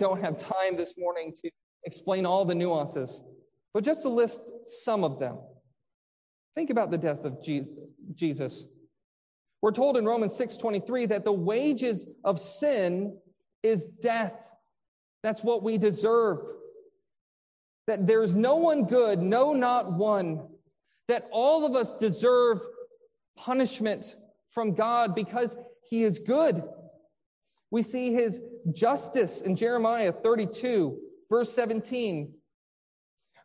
don't have time this morning to explain all the nuances, but just to list some of them. Think about the death of Jesus. We're told in Romans 6:23 that the wages of sin is death. That's what we deserve. That there's no one good, no not one. That all of us deserve punishment from God because he is good. We see his justice in Jeremiah 32, verse 17.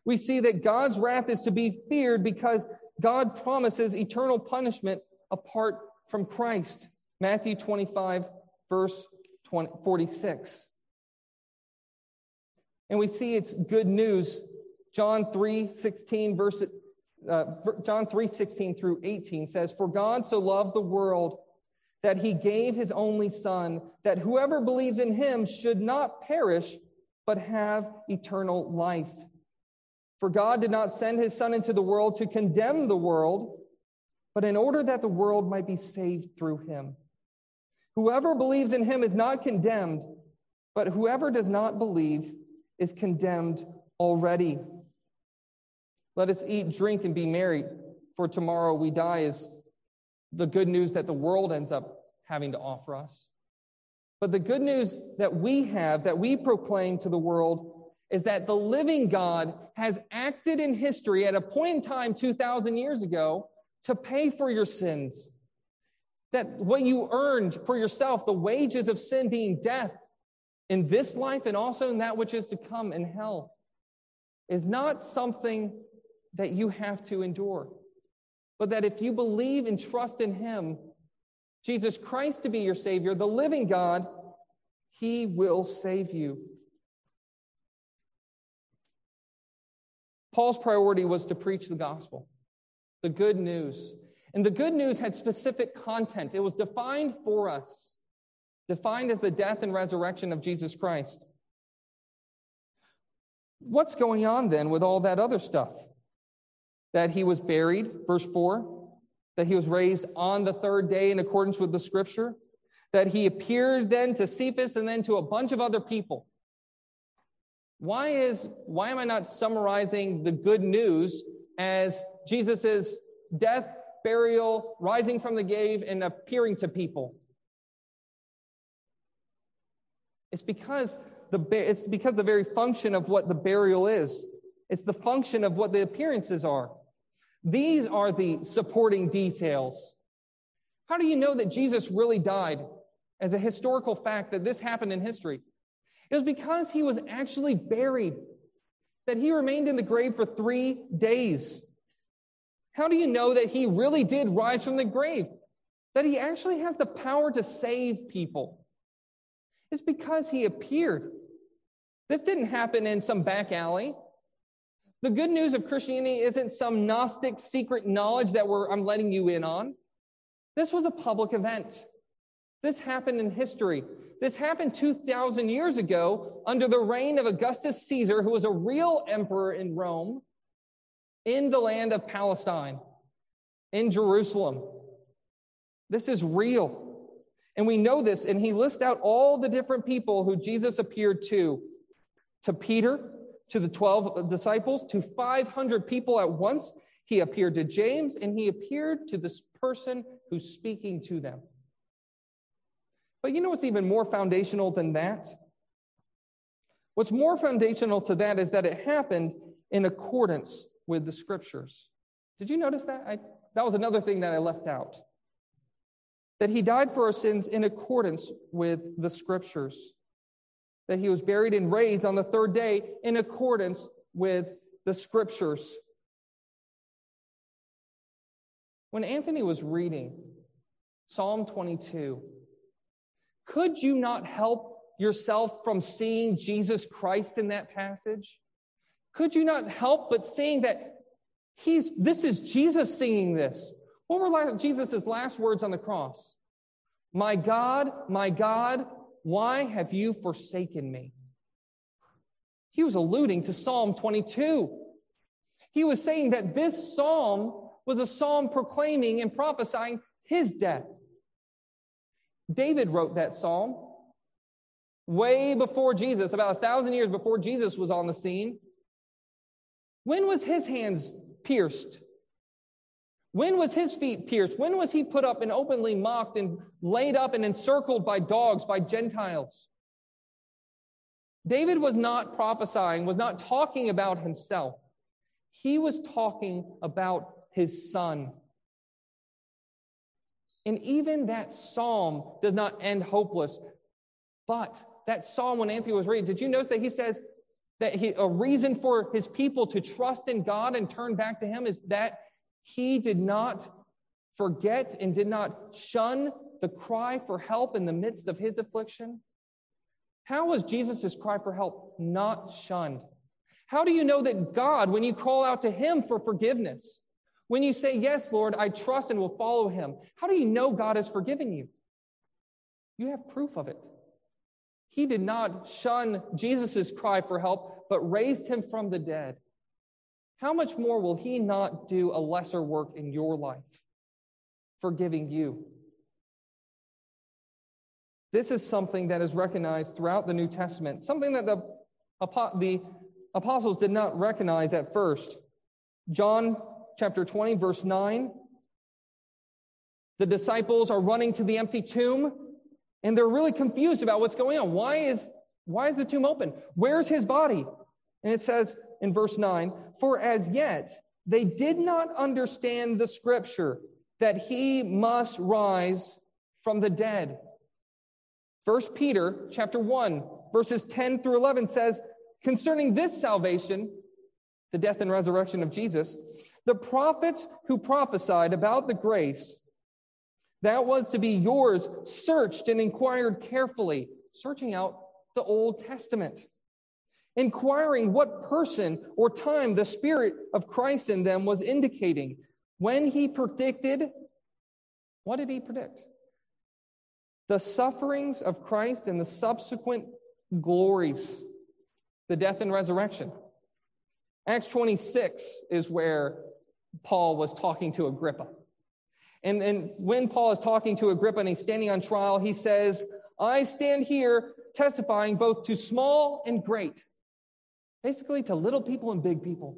We see that God's wrath is to be feared because God promises eternal punishment apart from Christ. Matthew 25, verse 20, 46. And we see it's good news. John 3, 16, verse, uh, John 3, 16 through 18 says, For God so loved the world that he gave his only son, that whoever believes in him should not perish, but have eternal life. For God did not send his son into the world to condemn the world, but in order that the world might be saved through him. Whoever believes in him is not condemned, but whoever does not believe is condemned already. Let us eat, drink, and be merry, for tomorrow we die is the good news that the world ends up having to offer us. But the good news that we have, that we proclaim to the world, is that the living God has acted in history at a point in time 2,000 years ago to pay for your sins. That what you earned for yourself, the wages of sin being death in this life and also in that which is to come in hell, is not something that you have to endure. But that if you believe and trust in Him, Jesus Christ to be your Savior, the living God, He will save you. Paul's priority was to preach the gospel the good news. And the good news had specific content, it was defined for us, defined as the death and resurrection of Jesus Christ. What's going on then with all that other stuff? That he was buried, verse 4, that he was raised on the third day in accordance with the scripture, that he appeared then to Cephas and then to a bunch of other people. Why is why am I not summarizing the good news as Jesus' death, burial, rising from the grave, and appearing to people. It's because the, it's because the very function of what the burial is. It's the function of what the appearances are. These are the supporting details. How do you know that Jesus really died as a historical fact that this happened in history? It was because he was actually buried, that he remained in the grave for three days. How do you know that he really did rise from the grave? That he actually has the power to save people? It's because he appeared. This didn't happen in some back alley. The good news of Christianity isn't some Gnostic secret knowledge that I'm letting you in on. This was a public event. This happened in history. This happened 2,000 years ago under the reign of Augustus Caesar, who was a real emperor in Rome in the land of Palestine, in Jerusalem. This is real. And we know this, and he lists out all the different people who Jesus appeared to to Peter, to the 12 disciples, to 500 people at once. He appeared to James, and he appeared to this person who's speaking to them. But you know what's even more foundational than that? What's more foundational to that is that it happened in accordance with the scriptures. Did you notice that? I, that was another thing that I left out. That he died for our sins in accordance with the scriptures. That he was buried and raised on the third day in accordance with the scriptures. When Anthony was reading Psalm 22, could you not help yourself from seeing Jesus Christ in that passage? Could you not help but seeing that he's this is Jesus singing this? What were Jesus' last words on the cross? My God, my God, why have you forsaken me? He was alluding to Psalm 22. He was saying that this psalm was a psalm proclaiming and prophesying his death. David wrote that psalm. way before Jesus, about a thousand years before Jesus was on the scene. When was his hands pierced? When was his feet pierced? When was he put up and openly mocked and laid up and encircled by dogs, by Gentiles? David was not prophesying, was not talking about himself. He was talking about his son. And even that psalm does not end hopeless. But that psalm, when Anthony was reading, did you notice that he says that he, a reason for his people to trust in God and turn back to him is that he did not forget and did not shun the cry for help in the midst of his affliction? How was Jesus' cry for help not shunned? How do you know that God, when you call out to him for forgiveness, when you say, Yes, Lord, I trust and will follow him, how do you know God has forgiven you? You have proof of it. He did not shun Jesus' cry for help, but raised him from the dead. How much more will he not do a lesser work in your life, forgiving you? This is something that is recognized throughout the New Testament, something that the, the apostles did not recognize at first. John chapter 20, verse 9. The disciples are running to the empty tomb and they're really confused about what's going on. Why is, why is the tomb open? Where's his body? And it says in verse 9, for as yet they did not understand the scripture that he must rise from the dead. First Peter chapter 1, verses 10 through 11 says, concerning this salvation, the death and resurrection of Jesus, the prophets who prophesied about the grace that was to be yours searched and inquired carefully, searching out the Old Testament, inquiring what person or time the Spirit of Christ in them was indicating when he predicted. What did he predict? The sufferings of Christ and the subsequent glories, the death and resurrection. Acts 26 is where Paul was talking to Agrippa. And, and when Paul is talking to Agrippa and he's standing on trial, he says, I stand here testifying both to small and great, basically to little people and big people,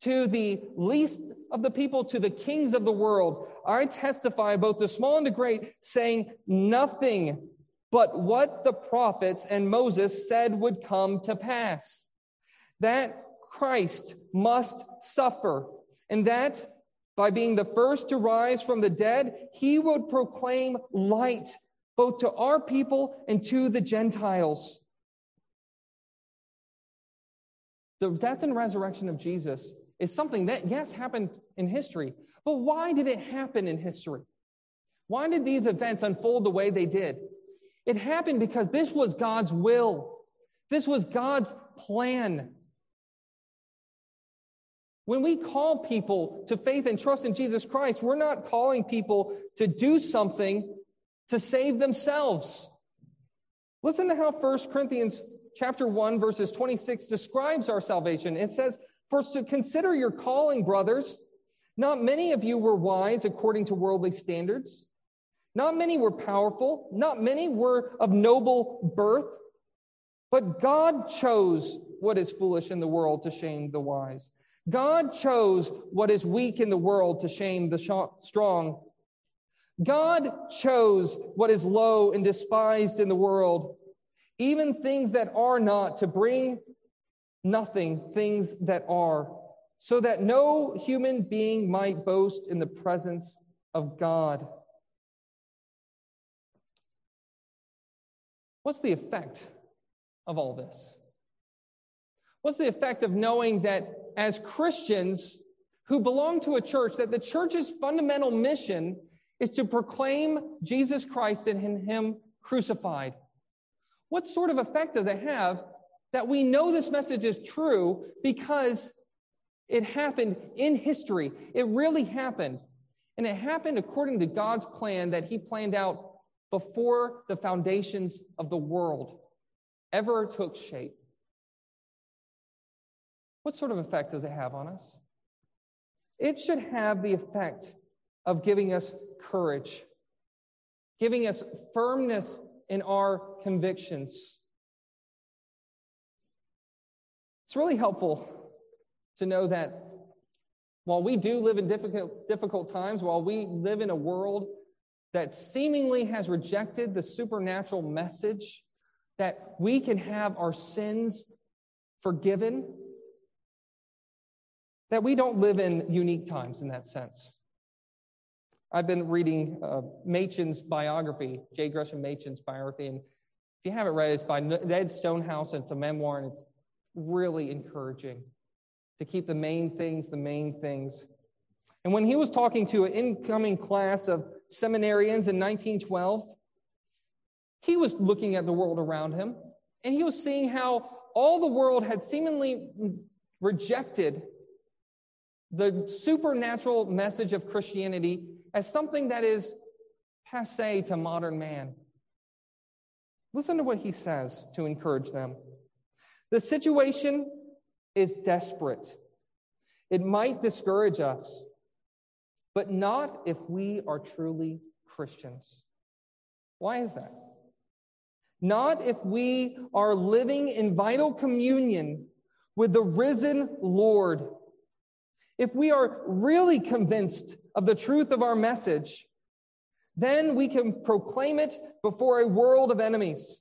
to the least of the people, to the kings of the world. I testify both to small and to great, saying nothing but what the prophets and Moses said would come to pass. That Christ must suffer and that by being the first to rise from the dead, he would proclaim light both to our people and to the Gentiles. The death and resurrection of Jesus is something that, yes, happened in history, but why did it happen in history? Why did these events unfold the way they did? It happened because this was God's will. This was God's plan. When we call people to faith and trust in Jesus Christ, we're not calling people to do something to save themselves. Listen to how 1 Corinthians chapter 1 verses 26 describes our salvation. It says, "For to consider your calling, brothers, not many of you were wise according to worldly standards. Not many were powerful, not many were of noble birth, but God chose what is foolish in the world to shame the wise." God chose what is weak in the world to shame the strong. God chose what is low and despised in the world, even things that are not, to bring nothing things that are, so that no human being might boast in the presence of God. What's the effect of all this? What's the effect of knowing that as Christians who belong to a church, that the church's fundamental mission is to proclaim Jesus Christ and Him crucified? What sort of effect does it have that we know this message is true because it happened in history? It really happened. And it happened according to God's plan that He planned out before the foundations of the world ever took shape. What sort of effect does it have on us? It should have the effect of giving us courage, giving us firmness in our convictions. It's really helpful to know that while we do live in difficult, difficult times, while we live in a world that seemingly has rejected the supernatural message that we can have our sins forgiven, that we don't live in unique times in that sense. I've been reading uh, Machen's biography, J. Gresham Machen's biography, and if you haven't read it, it's by Ned Stonehouse, it's a memoir, and it's really encouraging to keep the main things the main things. And when he was talking to an incoming class of seminarians in 1912, he was looking at the world around him and he was seeing how all the world had seemingly rejected the supernatural message of Christianity as something that is passe to modern man. Listen to what he says to encourage them. The situation is desperate. It might discourage us, but not if we are truly Christians. Why is that? Not if we are living in vital communion with the risen Lord. If we are really convinced of the truth of our message, then we can proclaim it before a world of enemies.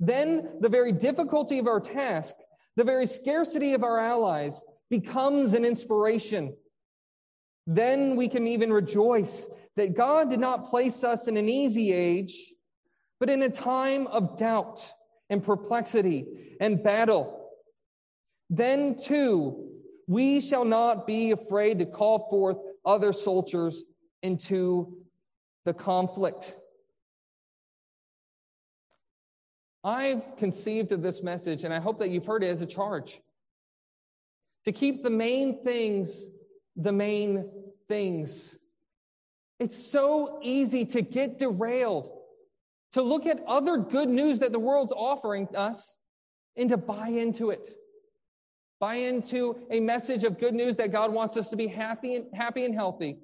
Then the very difficulty of our task, the very scarcity of our allies becomes an inspiration. Then we can even rejoice that God did not place us in an easy age, but in a time of doubt and perplexity and battle. Then too, we shall not be afraid to call forth other soldiers into the conflict. I've conceived of this message, and I hope that you've heard it as a charge to keep the main things the main things. It's so easy to get derailed, to look at other good news that the world's offering us and to buy into it. Buy into a message of good news that God wants us to be happy and happy and healthy.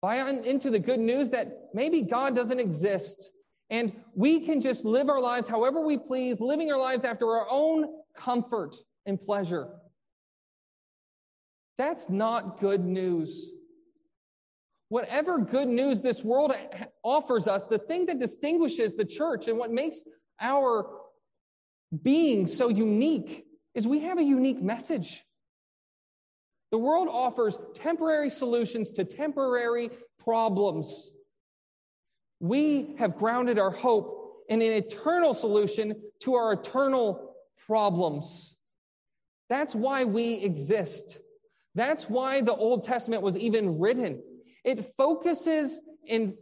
Buy into the good news that maybe God doesn't exist and we can just live our lives however we please, living our lives after our own comfort and pleasure. That's not good news. Whatever good news this world offers us, the thing that distinguishes the church and what makes our being so unique is we have a unique message. The world offers temporary solutions to temporary problems. We have grounded our hope in an eternal solution to our eternal problems. That's why we exist. That's why the Old Testament was even written. It focuses and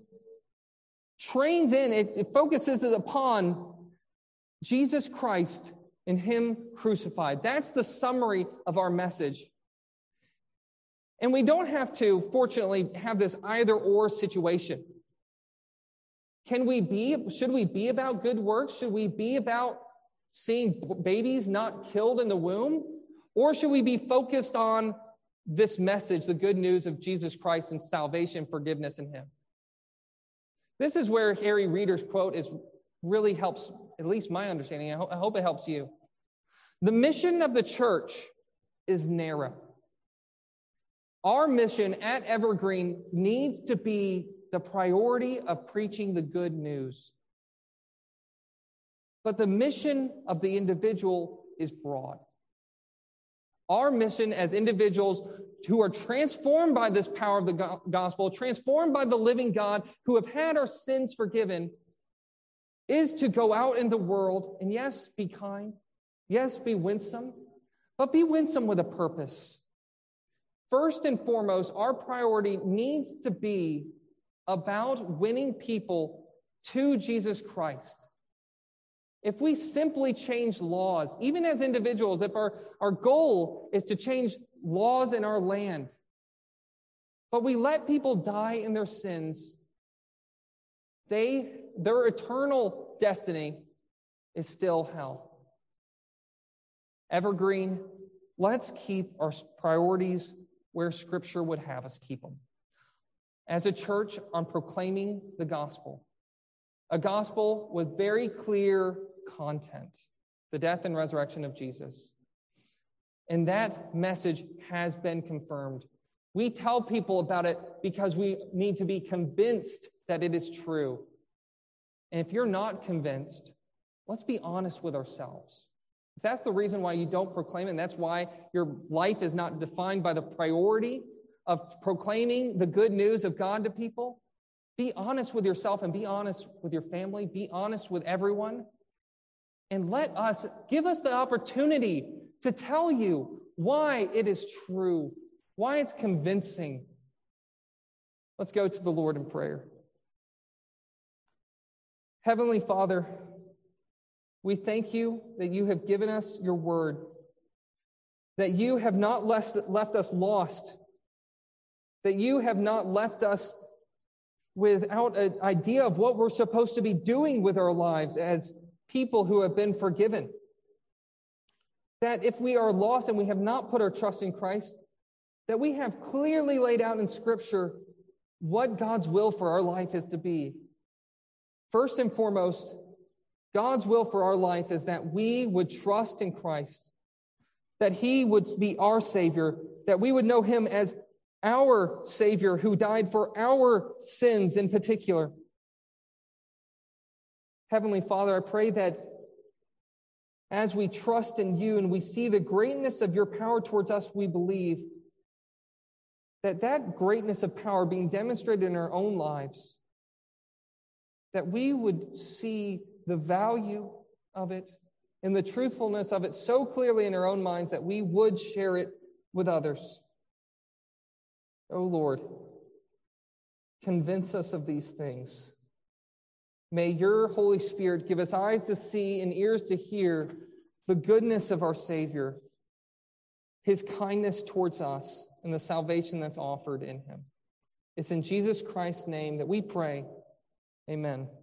trains in, it, focuses upon Jesus Christ and Him crucified. That's the summary of our message. And we don't have to, fortunately, have this either or situation. Can we be, should we be about good works? Should we be about seeing babies not killed in the womb? Or should we be focused on this message, the good news of Jesus Christ and salvation, forgiveness in Him. This is where Harry Reeder's quote is really helps, at least my understanding. I, ho- I hope it helps you. The mission of the church is narrow. Our mission at Evergreen needs to be the priority of preaching the good news. But the mission of the individual is broad. Our mission as individuals who are transformed by this power of the gospel, transformed by the living God, who have had our sins forgiven, is to go out in the world and yes, be kind, yes, be winsome, but be winsome with a purpose. First and foremost, our priority needs to be about winning people to Jesus Christ. If we simply change laws, even as individuals, if our, our goal is to change laws in our land, but we let people die in their sins, they, their eternal destiny is still hell. Evergreen, let's keep our priorities where Scripture would have us keep them. As a church, on proclaiming the gospel a gospel with very clear content the death and resurrection of Jesus. And that message has been confirmed. We tell people about it because we need to be convinced that it is true. And if you're not convinced, let's be honest with ourselves. If that's the reason why you don't proclaim it, and that's why your life is not defined by the priority of proclaiming the good news of God to people, be honest with yourself and be honest with your family, be honest with everyone. And let us give us the opportunity to tell you why it is true, why it's convincing. Let's go to the Lord in prayer. Heavenly Father, we thank you that you have given us your word, that you have not left, us lost, that you have not left us without an idea of what we're supposed to be doing with our lives as people who have been forgiven. That if we are lost and we have not put our trust in Christ, that we have clearly laid out in Scripture what God's will for our life is to be. First and foremost, God's will for our life is that we would trust in Christ, that He would be our Savior, that we would know Him as our Savior who died for our sins in particular. Heavenly Father, I pray that as we trust in you and we see the greatness of your power towards us, we believe that that greatness of power being demonstrated in our own lives, that we would see the value of it and the truthfulness of it so clearly in our own minds that we would share it with others. Oh Lord, convince us of these things. May your Holy Spirit give us eyes to see and ears to hear the goodness of our Savior, his kindness towards us, and the salvation that's offered in him. It's in Jesus Christ's name that we pray. Amen.